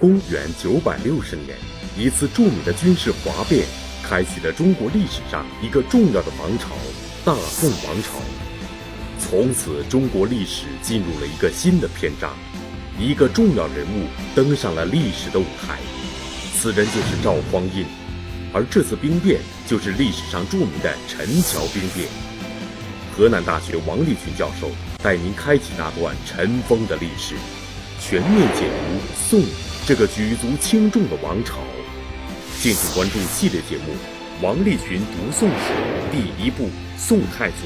公元九百六十年，一次著名的军事哗变，开启了中国历史上一个重要的王朝——大宋王朝。从此，中国历史进入了一个新的篇章，一个重要人物登上了历史的舞台，此人就是赵匡胤。而这次兵变，就是历史上著名的陈桥兵变。河南大学王立群教授带您开启那段尘封的历史，全面解读宋这个举足轻重的王朝。敬请关注系列节目《王立群读宋史》第一部《宋太祖》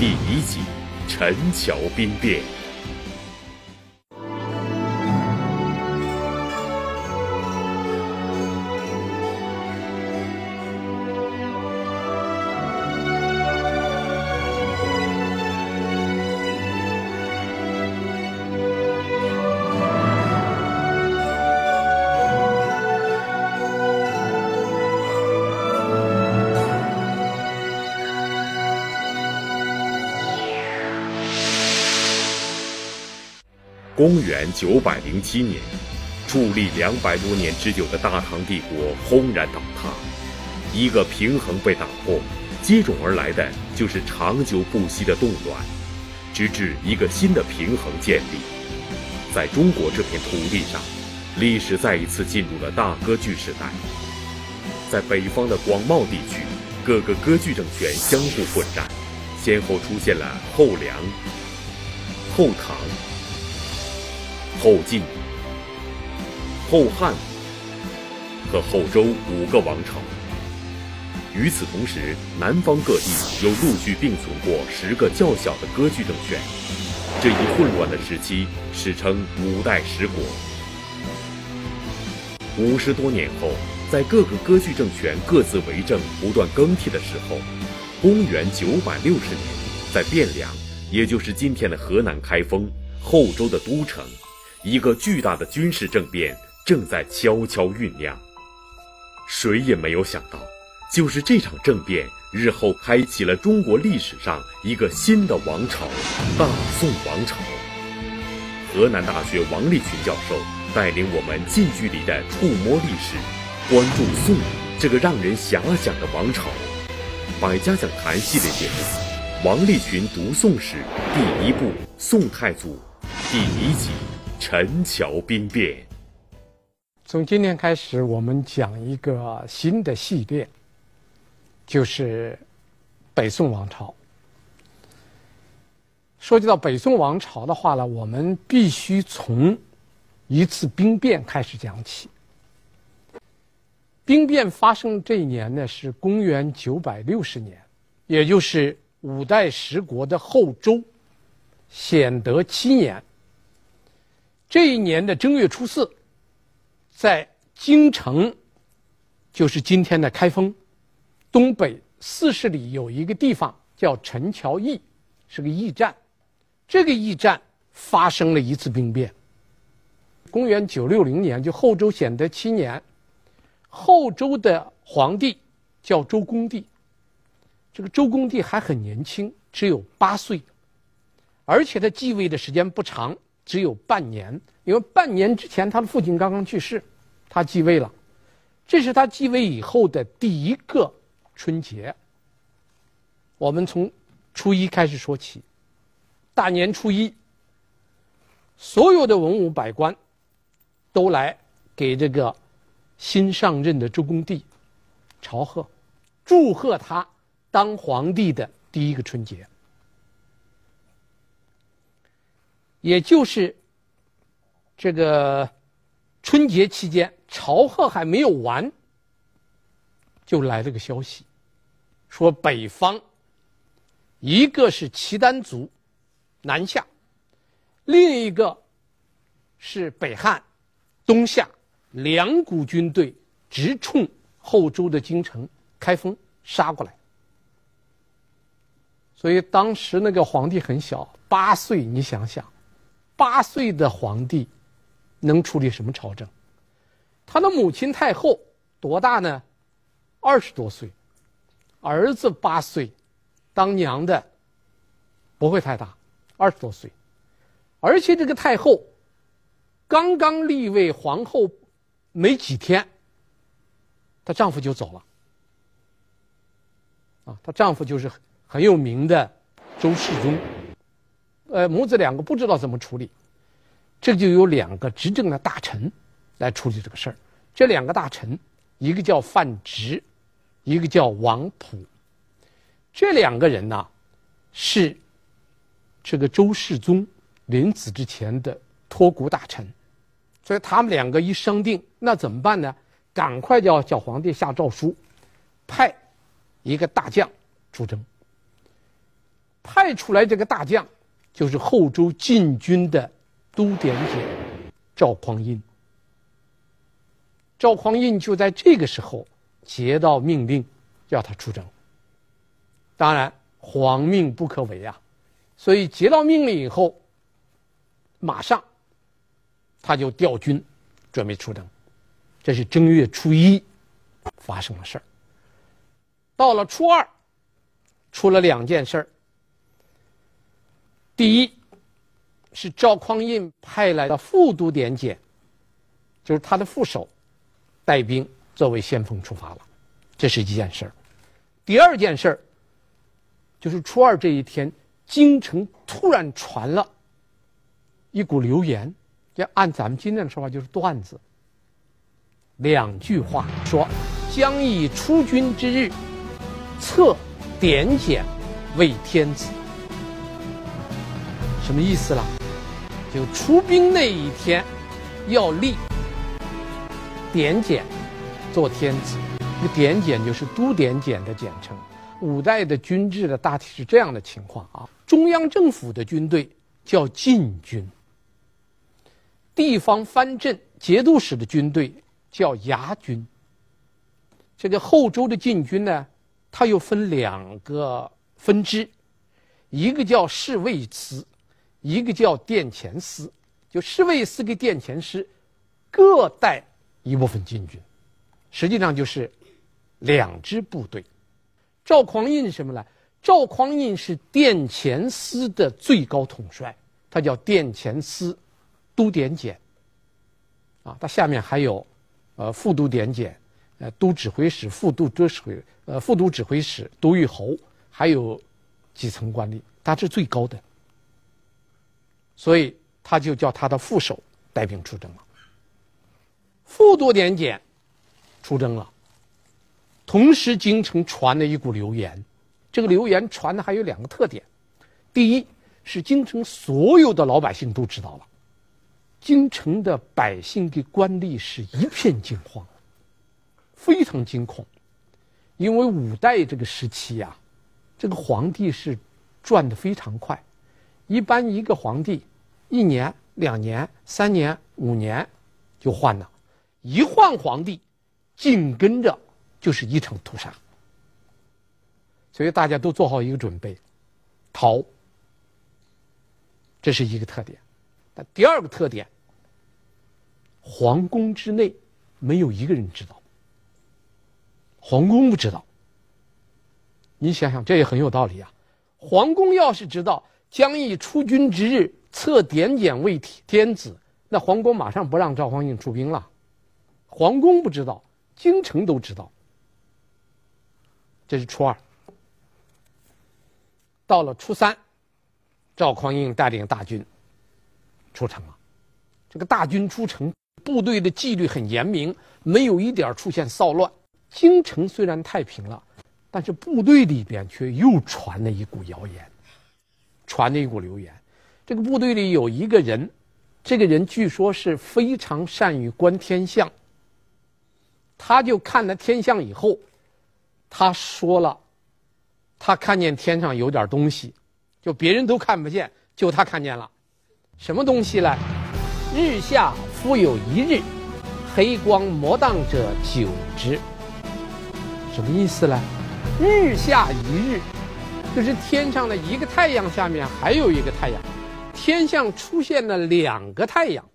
第一集《陈桥兵变》。公元九百零七年，矗立两百多年之久的大唐帝国轰然倒塌，一个平衡被打破，接踵而来的就是长久不息的动乱，直至一个新的平衡建立。在中国这片土地上，历史再一次进入了大割据时代。在北方的广袤地区，各个割据政权相互混战，先后出现了后梁、后唐。后晋、后汉和后周五个王朝。与此同时，南方各地又陆续并存过十个较小的割据政权。这一混乱的时期史称五代十国。五十多年后，在各个割据政权各自为政、不断更替的时候，公元九百六十年，在汴梁，也就是今天的河南开封，后周的都城。一个巨大的军事政变正在悄悄酝酿，谁也没有想到，就是这场政变，日后开启了中国历史上一个新的王朝——大宋王朝。河南大学王立群教授带领我们近距离地触摸历史，关注宋这个让人遐想的王朝。百家讲坛系列节目《王立群读宋史》第一部《宋太祖》第一集。陈桥兵变。从今天开始，我们讲一个新的系列，就是北宋王朝。说及到北宋王朝的话呢，我们必须从一次兵变开始讲起。兵变发生这一年呢，是公元九百六十年，也就是五代十国的后周，显德七年。这一年的正月初四，在京城，就是今天的开封，东北四十里有一个地方叫陈桥驿，是个驿站。这个驿站发生了一次兵变。公元九六零年，就后周显德七年，后周的皇帝叫周恭帝。这个周恭帝还很年轻，只有八岁，而且他继位的时间不长。只有半年，因为半年之前他的父亲刚刚去世，他继位了。这是他继位以后的第一个春节。我们从初一开始说起，大年初一，所有的文武百官都来给这个新上任的周公帝朝贺，祝贺他当皇帝的第一个春节。也就是这个春节期间，朝贺还没有完，就来了个消息，说北方一个是契丹族南下，另一个是北汉东下，两股军队直冲后周的京城开封杀过来。所以当时那个皇帝很小，八岁，你想想。八岁的皇帝能处理什么朝政？他的母亲太后多大呢？二十多岁，儿子八岁，当娘的不会太大，二十多岁，而且这个太后刚刚立为皇后没几天，她丈夫就走了。啊，她丈夫就是很有名的周世宗。呃，母子两个不知道怎么处理，这就有两个执政的大臣来处理这个事儿。这两个大臣，一个叫范直，一个叫王普。这两个人呢，是这个周世宗临死之前的托孤大臣，所以他们两个一商定，那怎么办呢？赶快叫小皇帝下诏书，派一个大将出征。派出来这个大将，就是后周禁军的都点检赵匡胤。赵匡胤就在这个时候接到命令，要他出征。当然，皇命不可违啊，所以接到命令以后，马上他就调军，准备出征。这是正月初一发生的事儿。到了初二，出了两件事儿。第一，是赵匡胤派来的副都点检，就是他的副手，带兵作为先锋出发了，这是一件事儿。第二件事儿。就是初二这一天，京城突然传了一股流言，要按咱们今天的说法就是段子。两句话说：“将以出军之日，册点检为天子。”什么意思了？就出兵那一天，要立点检做天子。这个点检就是都点检的简称。五代的军制的大体是这样的情况啊，中央政府的军队叫禁军，地方藩镇节度使的军队叫牙军。这个后周的禁军呢，它又分两个分支，一个叫侍卫司，一个叫殿前司。就侍卫司跟殿前司各带一部分禁军，实际上就是两支部队。赵匡胤是什么呢？赵匡胤是殿前司的最高统帅，他叫殿前司都点检。啊，他下面还有，呃，副都点检，呃，都指挥使、副都指挥，呃，副都指挥使、都御侯，还有几层官吏，他是最高的。所以他就叫他的副手带兵出征了。副都点检出征了。同时，京城传了一股流言，这个流言传的还有两个特点：第一，是京城所有的老百姓都知道了，京城的百姓跟官吏是一片惊慌，非常惊恐，因为五代这个时期呀、啊，这个皇帝是转的非常快，一般一个皇帝一年、两年、三年、五年就换了，一换皇帝，紧跟着。就是一场屠杀，所以大家都做好一个准备，逃。这是一个特点。那第二个特点，皇宫之内没有一个人知道，皇宫不知道。你想想，这也很有道理啊。皇宫要是知道将以出军之日测点检未体天子，那皇宫马上不让赵匡胤出兵了。皇宫不知道，京城都知道。这是初二，到了初三，赵匡胤带领大军出城了。这个大军出城，部队的纪律很严明，没有一点出现骚乱。京城虽然太平了，但是部队里边却又传了一股谣言，传了一股流言。这个部队里有一个人，这个人据说是非常善于观天象，他就看了天象以后。他说了，他看见天上有点东西，就别人都看不见，就他看见了，什么东西呢？日下复有一日，黑光摩荡者九之。什么意思呢？日下一日，就是天上的一个太阳下面还有一个太阳，天象出现了两个太阳，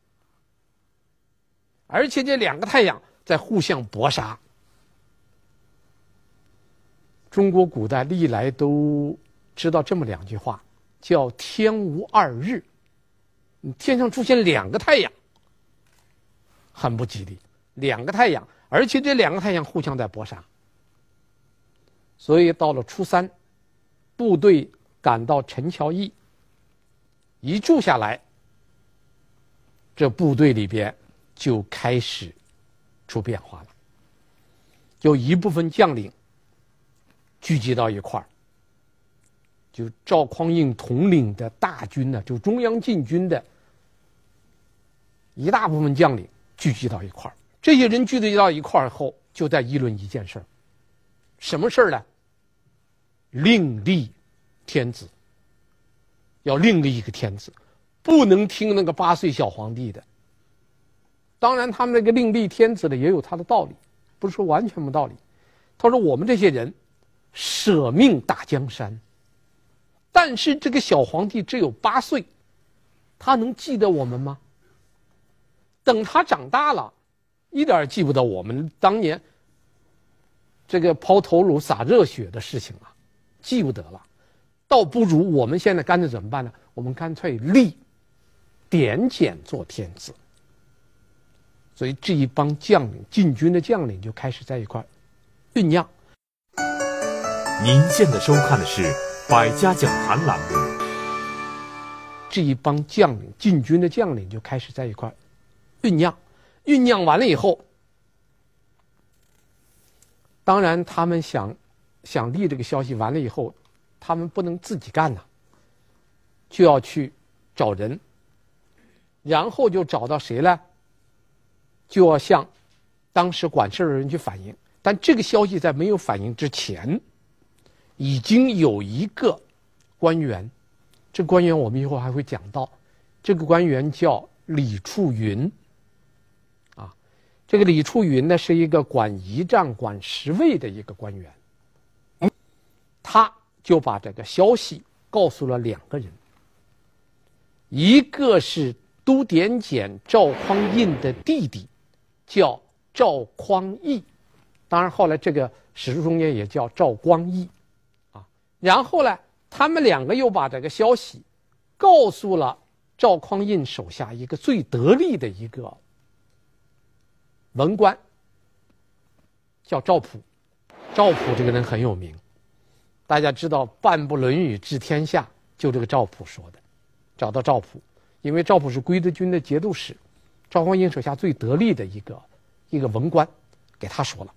而且这两个太阳在互相搏杀。中国古代历来都知道这么两句话，叫“天无二日”，天上出现两个太阳，很不吉利。两个太阳，而且这两个太阳互相在搏杀。所以到了初三，部队赶到陈桥驿，一住下来，这部队里边就开始出变化了。有一部分将领聚集到一块儿，就赵匡胤统领的大军呢，就中央禁军的一大部分将领聚集到一块儿。这些人聚集到一块儿后，就在议论一件事儿，什么事儿呢？另立天子，要另立一个天子，不能听那个八岁小皇帝的。当然，他们那个另立天子的也有他的道理，不是说完全没道理。他说：“我们这些人舍命打江山，但是这个小皇帝只有八岁，他能记得我们吗？等他长大了。”一点记不得我们当年这个抛头颅洒热血的事情了，记不得了，倒不如我们现在干脆怎么办呢？我们干脆立点检做天子。所以这一帮将领，禁军的将领就开始在一块酝酿。您现在收看的是《百家讲坛》栏目。这一帮将领，禁军的将领就开始在一块酝酿。酝酿完了以后，当然他们想想立这个消息完了以后，他们不能自己干呐，就要去找人，然后就找到谁呢？就要向当时管事的人去反映。但这个消息在没有反映之前，已经有一个官员，这官员我们以后还会讲到，这个官员叫李处云。这个李处云呢，是一个管仪仗、管十卫的一个官员，他就把这个消息告诉了两个人，一个是都点检赵匡胤的弟弟，叫赵匡义，当然后来这个史书中间也叫赵光义，啊，然后呢，他们两个又把这个消息告诉了赵匡胤手下一个最得力的一个。文官叫赵普，赵普这个人很有名，大家知道“半部《论语》治天下”，就这个赵普说的。找到赵普，因为赵普是归德军的节度使，赵匡胤手下最得力的一个一个文官，给他说了。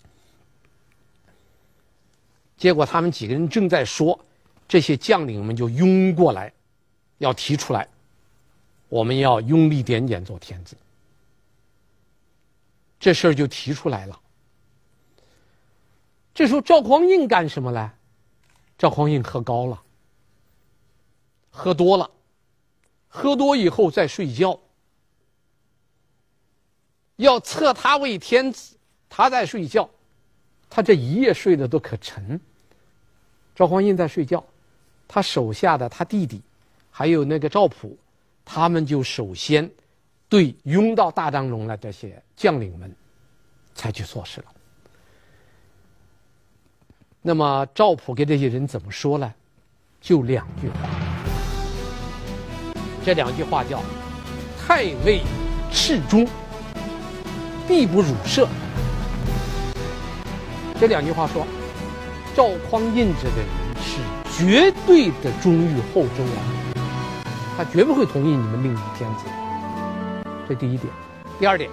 结果他们几个人正在说，这些将领们就拥过来，要提出来，我们要拥立点检做天子。这事儿就提出来了。这时候赵匡胤干什么来？赵匡胤喝高了，喝多了，喝多以后再睡觉。要册他为天子，他在睡觉，他这一夜睡得都可沉。赵匡胤在睡觉，他手下的他弟弟，还有那个赵普，他们就首先。对，拥到大帐中来这些将领们，采取措施了。那么赵普给这些人怎么说呢？就两句话。这两句话叫“太尉赤忠，必不辱赦”。这两句话说，赵匡胤这个人是绝对的忠于后周啊，他绝不会同意你们另立天子。这第一点，第二点，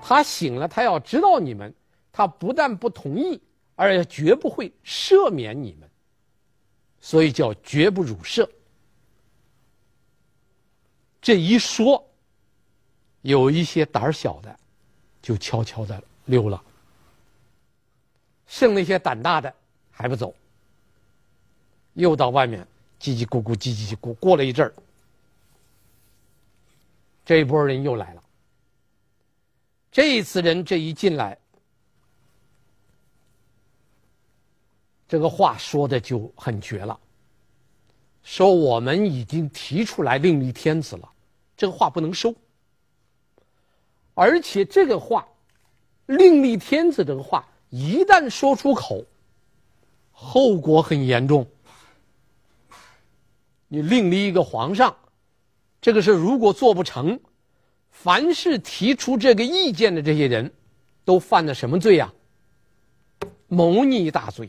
他醒了，他要知道你们，他不但不同意，而且绝不会赦免你们，所以叫绝不辱赦。这一说，有一些胆小的，就悄悄的溜了，剩那些胆大的还不走，又到外面叽叽咕咕，叽叽咕，过了一阵儿。这一波人又来了。这一次人这一进来，这个话说的就很绝了。说我们已经提出来另立天子了，这个话不能收。而且这个话，另立天子这个话一旦说出口，后果很严重。你另立一个皇上。这个事如果做不成，凡是提出这个意见的这些人，都犯了什么罪呀？谋逆大罪。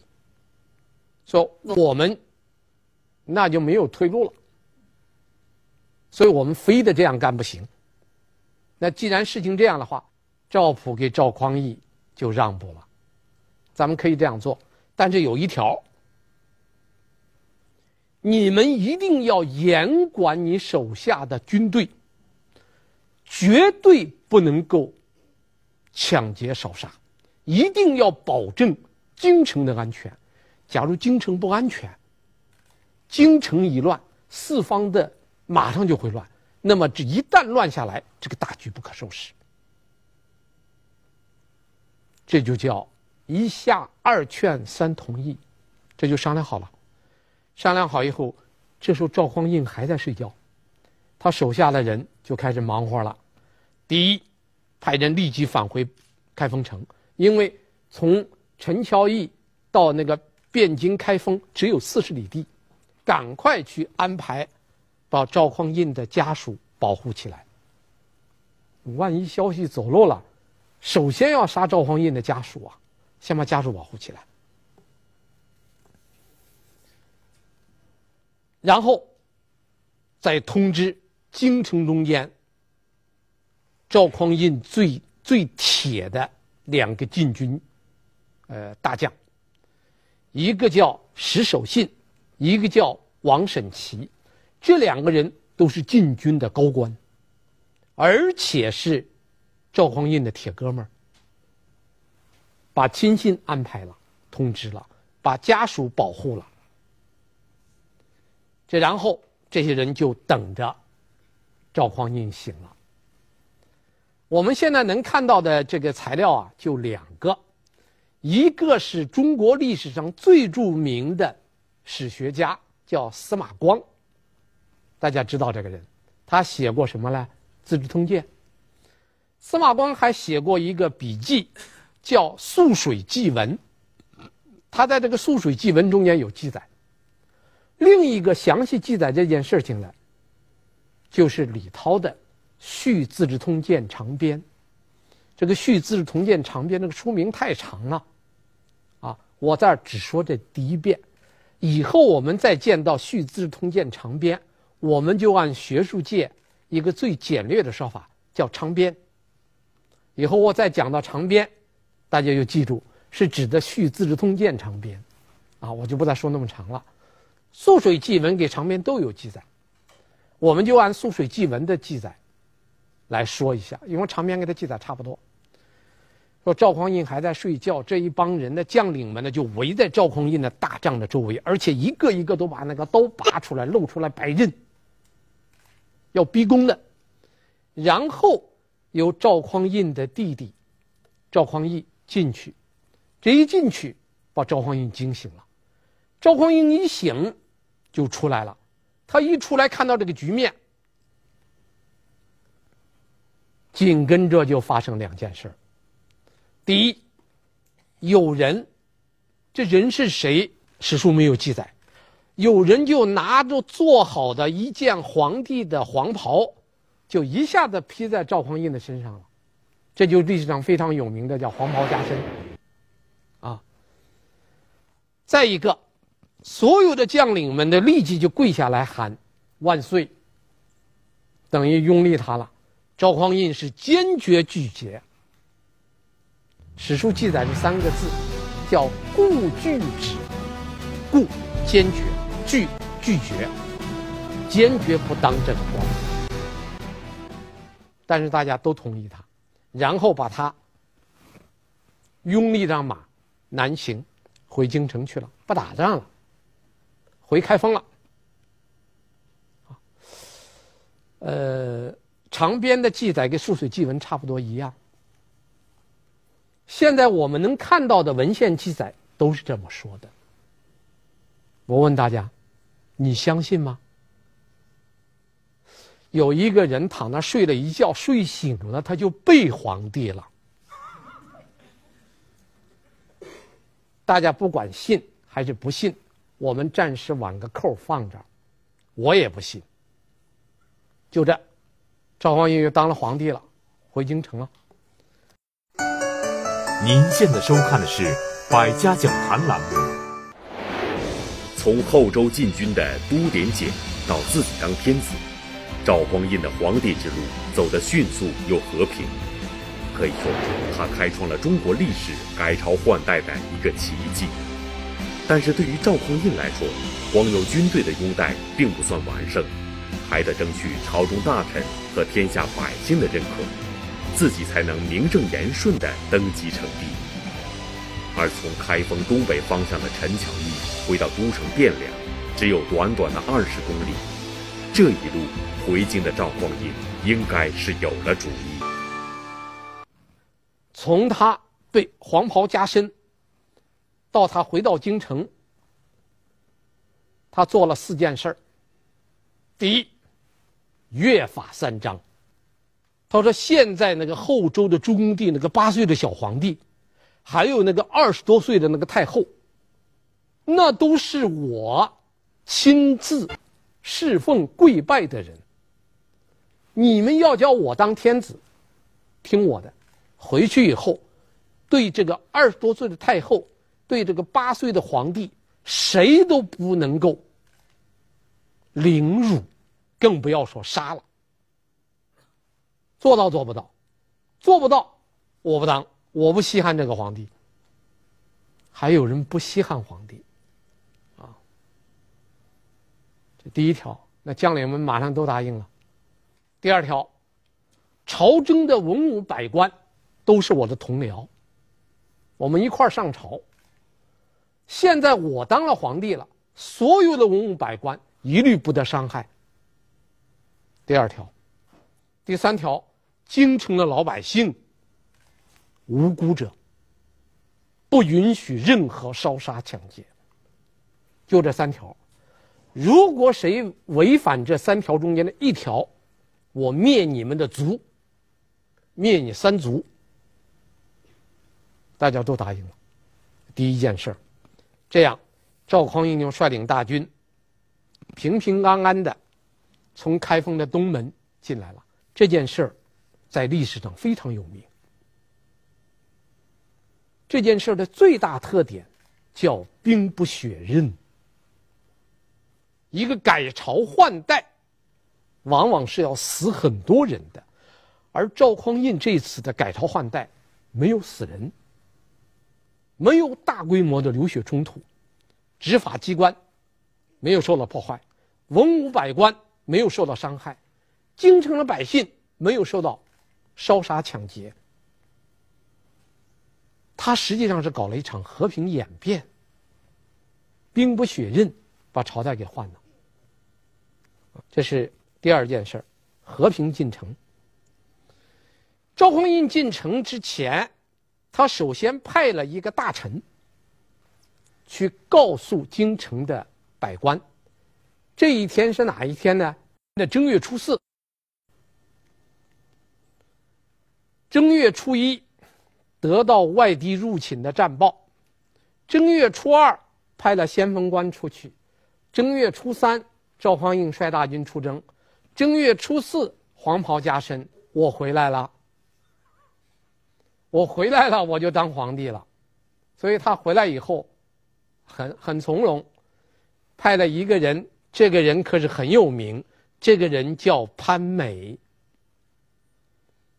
说我们那就没有退路了，所以我们非得这样干不行。那既然事情这样的话，赵普给赵匡胤就让步了，咱们可以这样做，但是有一条，你们一定要严管你手下的军队，绝对不能够抢劫烧杀，一定要保证京城的安全。假如京城不安全，京城一乱，四方的马上就会乱。那么这一旦乱下来，这个大局不可收拾。这就叫一下二劝三同意，这就商量好了。商量好以后，这时候赵匡胤还在睡觉，他手下的人就开始忙活了。第一，派人立即返回开封城，因为从陈桥驿到那个。汴京开封只有四十里地，赶快去安排，把赵匡胤的家属保护起来。万一消息走漏了，首先要杀赵匡胤的家属啊，先把家属保护起来，然后再通知京城中间赵匡胤最最铁的两个禁军，呃，大将。一个叫石守信，一个叫王审琦，这两个人都是禁军的高官，而且是赵匡胤的铁哥们儿。把亲信安排了，通知了，把家属保护了。这然后这些人就等着赵匡胤醒了。我们现在能看到的这个材料啊，就两个。一个是中国历史上最著名的史学家，叫司马光。大家知道这个人，他写过什么呢？《资治通鉴》。司马光还写过一个笔记，叫《涑水记文》。他在这个《涑水记文》中间有记载。另一个详细记载这件事情的，就是李涛的《续资治通鉴长编》。这个《续资治通鉴长编》这个书名太长了。我这儿只说这第一遍，以后我们再见到《续资治通鉴长编》，我们就按学术界一个最简略的说法叫长编。以后我再讲到长编，大家就记住是指的《续资治通鉴长编》，啊，我就不再说那么长了。《涑水记文》给长编都有记载，我们就按《涑水记文》的记载来说一下，因为长编给他记载差不多。说赵匡胤还在睡觉，这一帮人的将领们呢，就围在赵匡胤的大帐的周围，而且一个一个都把那个刀拔出来，露出来白刃，要逼宫的。然后由赵匡胤的弟弟赵匡义进去，这一进去把赵匡胤惊醒了。赵匡胤一醒就出来了，他一出来看到这个局面，紧跟着就发生两件事。第一，有人，这人是谁？史书没有记载。有人就拿着做好的一件皇帝的黄袍，就一下子披在赵匡胤的身上了。这就历史上非常有名的叫“黄袍加身”。啊。再一个，所有的将领们的立即就跪下来喊“万岁”，等于拥立他了。赵匡胤是坚决拒绝。史书记载这三个字，叫“固拒止”，固坚决，拒拒绝，坚决不当这个官。但是大家都同意他，然后把他拥立上马南行，回京城去了，不打仗了，回开封了。呃，长编的记载跟《涑水记文》差不多一样。现在我们能看到的文献记载都是这么说的。我问大家，你相信吗？有一个人躺那睡了一觉，睡醒了他就被皇帝了。大家不管信还是不信，我们暂时挽个扣放这儿。我也不信。就这，赵匡胤又当了皇帝了，回京城了。您现在收看的是《百家讲坛》栏目。从后周进军的都点检到自己当天子，赵匡胤的皇帝之路走得迅速又和平，可以说他开创了中国历史改朝换代的一个奇迹。但是对于赵匡胤来说，光有军队的拥戴并不算完胜。还得争取朝中大臣和天下百姓的认可，自己才能名正言顺地登基称帝。而从开封东北方向的陈巧义回到都城汴梁，只有短短的二十公里。这一路回京的赵匡胤应该是有了主意。从他被黄袍加身，到他回到京城，他做了四件事儿。第一。约法三章。他说：“现在那个后周的朱公棣，那个八岁的小皇帝，还有那个二十多岁的那个太后，那都是我亲自侍奉跪拜的人。你们要叫我当天子，听我的。回去以后，对这个二十多岁的太后，对这个八岁的皇帝，谁都不能够凌辱。”更不要说杀了，做到做不到，做不到，我不当，我不稀罕这个皇帝。还有人不稀罕皇帝，啊，这第一条，那将领们马上都答应了。第二条，朝中的文武百官都是我的同僚，我们一块上朝。现在我当了皇帝了，所有的文武百官一律不得伤害。第二条，第三条，京城的老百姓，无辜者，不允许任何烧杀抢劫。就这三条，如果谁违反这三条中间的一条，我灭你们的族，灭你三族。大家都答应了。第一件事，这样，赵匡胤就率领大军，平平安安的。从开封的东门进来了，这件事儿在历史上非常有名。这件事的最大特点叫兵不血刃。一个改朝换代，往往是要死很多人的，而赵匡胤这次的改朝换代没有死人，没有大规模的流血冲突，执法机关没有受到破坏，文武百官。没有受到伤害，京城的百姓没有受到烧杀抢劫。他实际上是搞了一场和平演变，兵不血刃，把朝代给换了。这是第二件事，和平进城。赵匡胤进城之前，他首先派了一个大臣去告诉京城的百官。这一天是哪一天呢？那正月初四，正月初一，得到外敌入侵的战报；正月初二，派了先锋官出去；正月初三，赵匡胤率大军出征；正月初四，黄袍加身，我回来了。我回来了，我就当皇帝了。所以他回来以后，很很从容，派了一个人。这个人可是很有名，这个人叫潘美。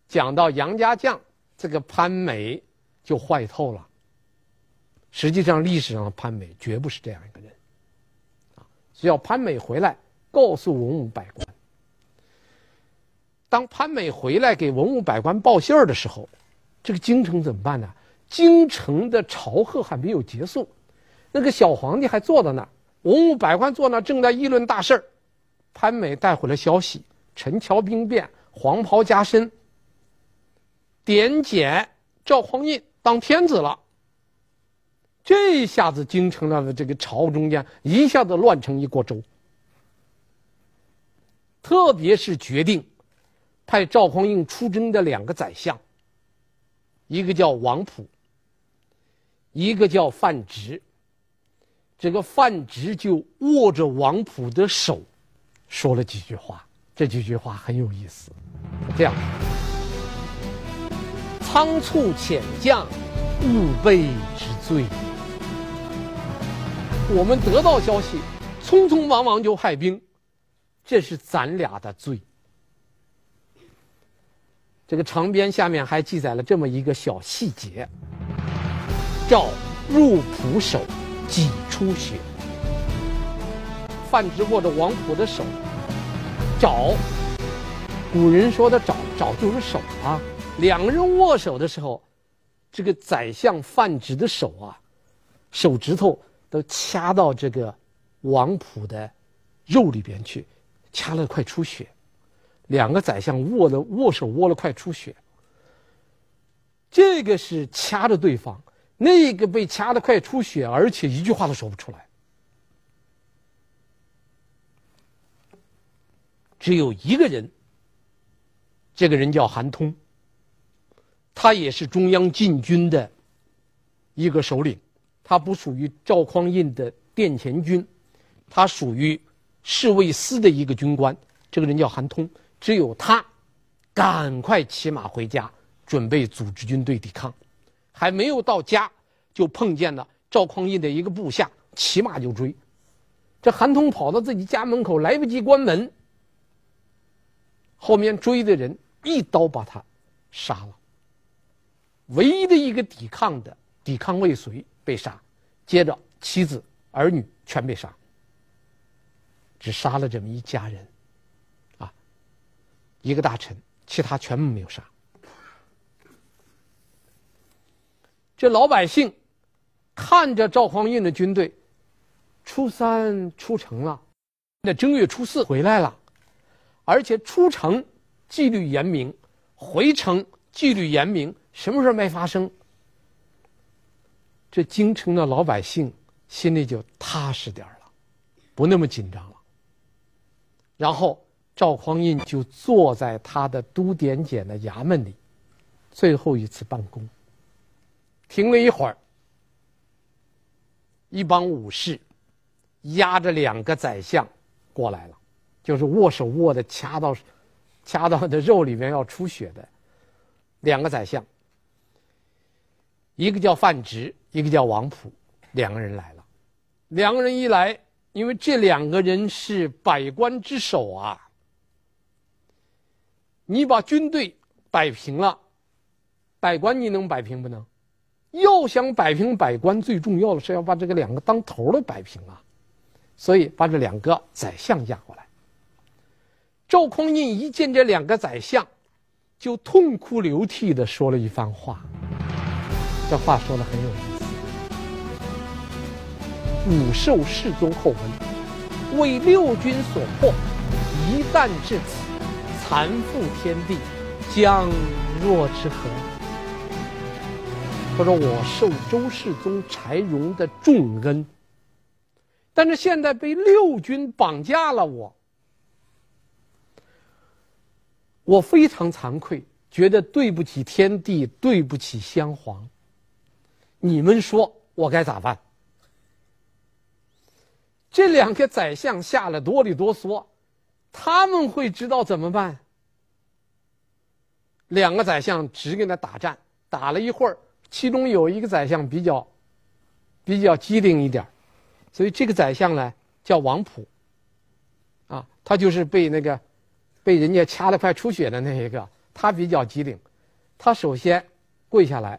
讲到杨家将，这个潘美就坏透了。实际上，历史上的潘美绝不是这样一个人。啊，只要潘美回来，告诉文武百官。当潘美回来给文武百官报信儿的时候，这个京城怎么办呢？京城的朝贺还没有结束，那个小皇帝还坐在那儿。文武百官坐那正在议论大事儿，潘美带回了消息：陈桥兵变，黄袍加身，点检赵匡胤当天子了。这一下子京城上的这个朝中间一下子乱成一锅粥。特别是决定派赵匡胤出征的两个宰相，一个叫王溥，一个叫范直。这个范直就握着王溥的手，说了几句话。这几句话很有意思。这样，仓促遣将，吾辈之罪。我们得到消息，匆匆忙忙就派兵，这是咱俩的罪。这个长编下面还记载了这么一个小细节：赵入蒲手，己出血。范直握着王溥的手，找，古人说的找找就是手啊。两个人握手的时候，这个宰相范直的手啊，手指头都掐到这个王普的肉里边去，掐了快出血。两个宰相握的握手握了快出血。这个是掐着对方，那个被掐的快出血，而且一句话都说不出来。只有一个人，这个人叫韩通，他也是中央禁军的一个首领，他不属于赵匡胤的殿前军，他属于侍卫司的一个军官。这个人叫韩通，只有他赶快骑马回家，准备组织军队抵抗。还没有到家，就碰见了赵匡胤的一个部下，骑马就追。这韩通跑到自己家门口，来不及关门。后面追的人一刀把他杀了，唯一的一个抵抗的抵抗未遂被杀，接着妻子儿女全被杀，只杀了这么一家人，啊，一个大臣，其他全部没有杀。这老百姓看着赵匡胤的军队，初三出城了，那正月初四回来了。而且出城纪律严明，回城纪律严明，什么事没发生？这京城的老百姓心里就踏实点了，不那么紧张了。然后赵匡胤就坐在他的都点检的衙门里，最后一次办公。停了一会儿，一帮武士押着两个宰相过来了。就是握手握的掐到，掐到的肉里面要出血的两个宰相，一个叫范直，一个叫王普，两个人来了。两个人一来，因为这两个人是百官之首啊，你把军队摆平了，百官你能摆平不能？要想摆平百官，最重要的是要把这个两个当头的摆平啊，所以把这两个宰相押过来。赵匡胤一见这两个宰相，就痛哭流涕的说了一番话。这话说的很有意思。武受世宗厚恩，为六军所迫，一旦至此，残负天地，将若之何？他说：“我受周世宗柴荣的重恩，但是现在被六军绑架了，我。”我非常惭愧，觉得对不起天地，对不起先皇。你们说我该咋办？这两个宰相吓得哆里哆嗦，他们会知道怎么办？两个宰相只跟他打战，打了一会儿，其中有一个宰相比较比较机灵一点，所以这个宰相呢叫王溥。啊，他就是被那个。被人家掐得快出血的那一个，他比较机灵，他首先跪下来，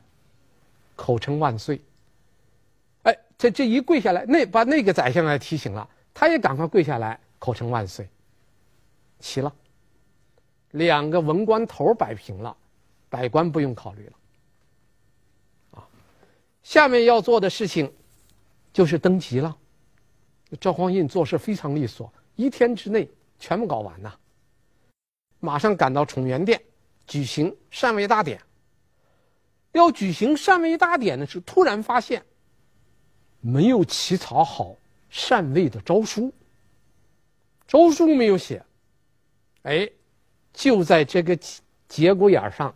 口称万岁。哎，这这一跪下来，那把那个宰相来提醒了，他也赶快跪下来，口称万岁。齐了，两个文官头摆平了，百官不用考虑了。啊，下面要做的事情就是登基了。赵匡胤做事非常利索，一天之内全部搞完呐。马上赶到崇元殿，举行禅位大典。要举行禅位大典的时候，突然发现没有起草好禅位的诏书，诏书没有写。哎，就在这个节骨眼上，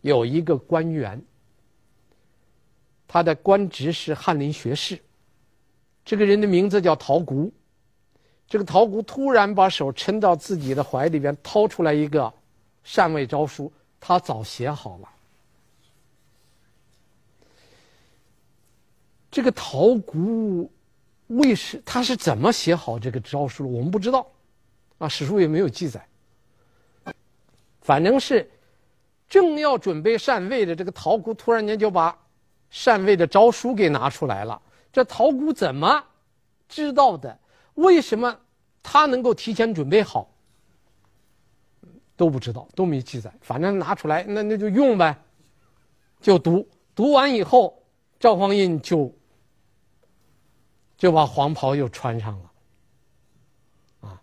有一个官员，他的官职是翰林学士，这个人的名字叫陶谷。这个陶谷突然把手伸到自己的怀里边，掏出来一个禅位诏书，他早写好了。这个陶谷为什他是怎么写好这个诏书的？我们不知道，啊，史书也没有记载。反正是正要准备禅位的这个陶谷，突然间就把禅位的诏书给拿出来了。这陶谷怎么知道的？为什么他能够提前准备好？都不知道，都没记载。反正拿出来，那那就用呗，就读。读完以后，赵匡胤就就把黄袍又穿上了。啊，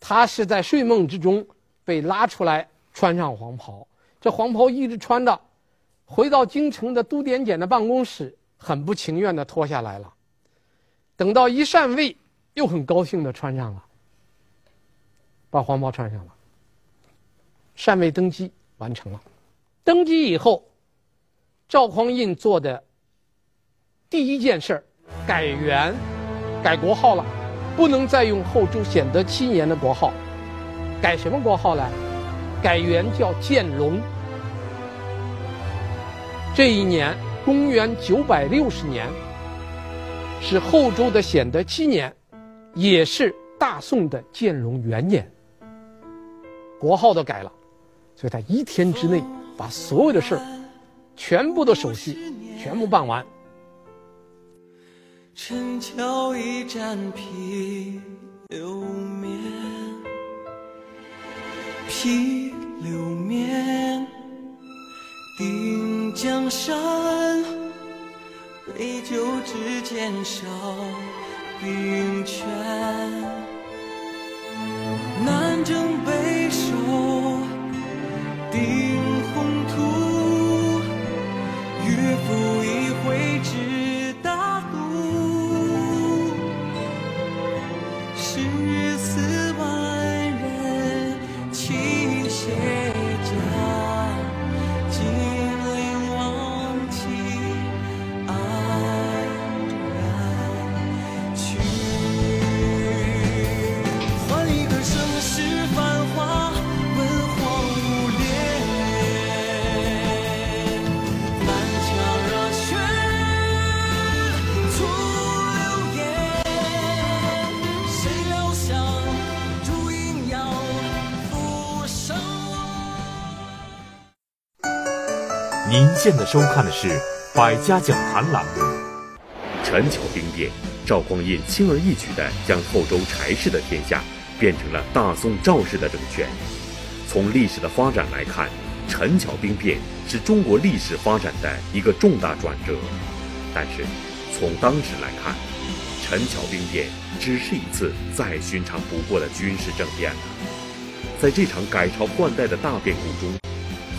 他是在睡梦之中被拉出来穿上黄袍，这黄袍一直穿着，回到京城的都点检的办公室，很不情愿的脱下来了。等到一禅位，又很高兴的穿上了，把黄袍穿上了。禅位登基完成了，登基以后，赵匡胤做的第一件事儿，改元，改国号了，不能再用后周显德七年的国号，改什么国号呢？改元叫建隆。这一年，公元九百六十年，是后周的显德七年，也是大宋的建隆元年，国号都改了。所以他一天之内把所有的事儿，全部的手续全部办完。陈桥一战披流面，披流绵，定江山，杯酒之间少兵权，南征北守。定宏图，岳父一挥现在收看的是《百家讲坛》栏目。陈桥兵变，赵匡胤轻而易举地将后周柴氏的天下变成了大宋赵氏的政权。从历史的发展来看，陈桥兵变是中国历史发展的一个重大转折。但是，从当时来看，陈桥兵变只是一次再寻常不过的军事政变了。在这场改朝换代的大变故中，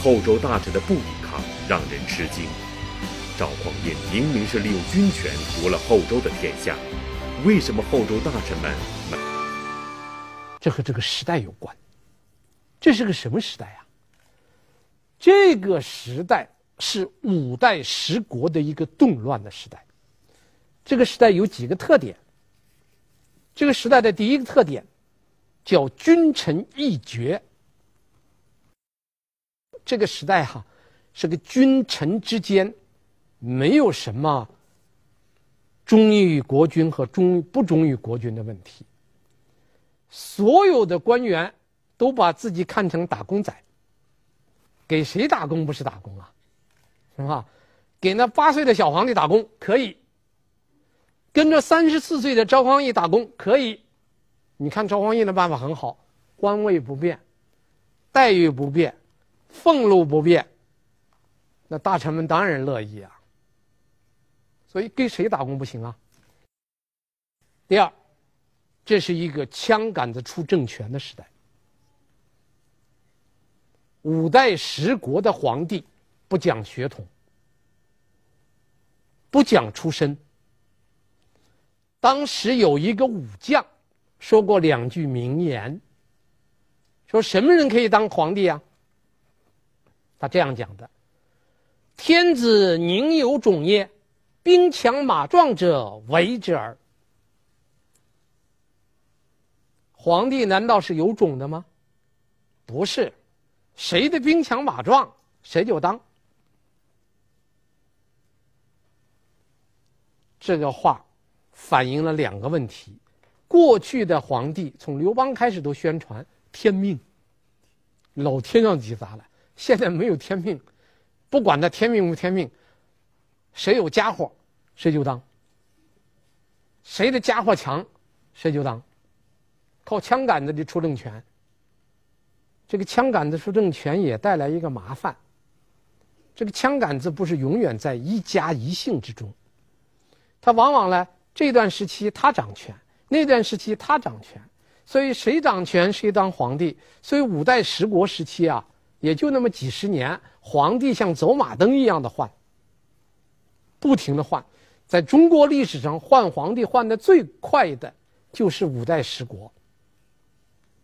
后周大臣的不抵抗让人吃惊。赵匡胤明明是利用军权夺了后周的天下，为什么后周大臣们？这和这个时代有关。这是个什么时代啊？这个时代是五代十国的一个动乱的时代。这个时代有几个特点。这个时代的第一个特点叫君臣易决。这个时代哈，是个君臣之间没有什么忠于国君和忠不忠于国君的问题。所有的官员都把自己看成打工仔，给谁打工不是打工啊？是吧？给那八岁的小皇帝打工可以，跟着三十四岁的赵匡胤打工可以。你看赵匡胤的办法很好，官位不变，待遇不变。俸禄不变，那大臣们当然乐意啊。所以给谁打工不行啊？第二，这是一个枪杆子出政权的时代。五代十国的皇帝不讲血统，不讲出身。当时有一个武将说过两句名言，说什么人可以当皇帝啊？他这样讲的：“天子宁有种也？兵强马壮者为之耳。皇帝难道是有种的吗？不是，谁的兵强马壮，谁就当。这个话反映了两个问题：过去的皇帝从刘邦开始都宣传天命，老天让几砸了。现在没有天命，不管他天命不天命，谁有家伙，谁就当。谁的家伙强，谁就当。靠枪杆子的出政权。这个枪杆子出政权也带来一个麻烦。这个枪杆子不是永远在一家一姓之中。他往往呢，这段时期他掌权，那段时期他掌权，所以谁掌权谁当皇帝。所以五代十国时期啊，也就那么几十年，皇帝像走马灯一样的换，不停的换。在中国历史上换皇帝换的最快的，就是五代十国。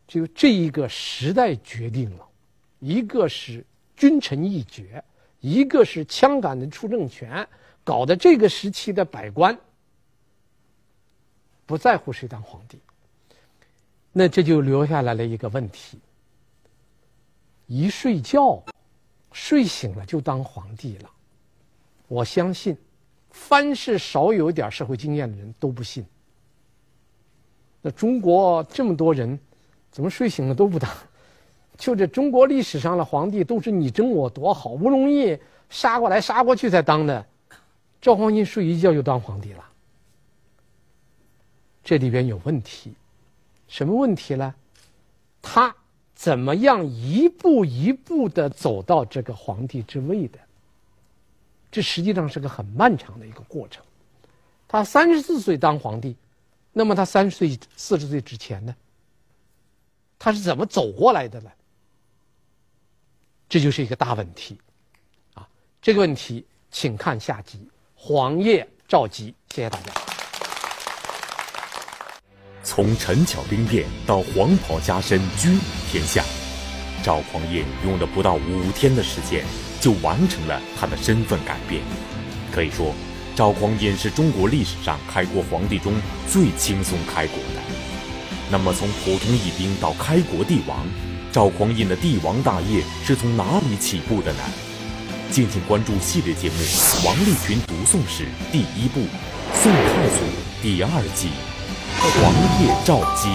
就这一个时代决定了，一个是君臣一决，一个是枪杆子出政权。搞得这个时期的百官不在乎谁当皇帝，那这就留下来了一个问题：一睡觉，睡醒了就当皇帝了。我相信，凡是少有点社会经验的人都不信。那中国这么多人，怎么睡醒了都不当？就这中国历史上的皇帝都是你争我夺，好不容易杀过来杀过去才当的。赵匡胤睡一觉就当皇帝了，这里边有问题，什么问题呢？他怎么样一步一步的走到这个皇帝之位的？这实际上是个很漫长的一个过程。他三十四岁当皇帝，那么他三十岁、四十岁之前呢？他是怎么走过来的呢？这就是一个大问题，啊，这个问题请看下集。黄页赵集，谢谢大家。从陈桥兵变到黄袍加身，君临天下，赵匡胤用了不到五天的时间，就完成了他的身份改变。可以说，赵匡胤是中国历史上开国皇帝中最轻松开国的。那么，从普通义兵到开国帝王，赵匡胤的帝王大业是从哪里起步的呢？敬请关注系列节目《王立群读宋史》第一部《宋太祖》第二季《黄叶照鸡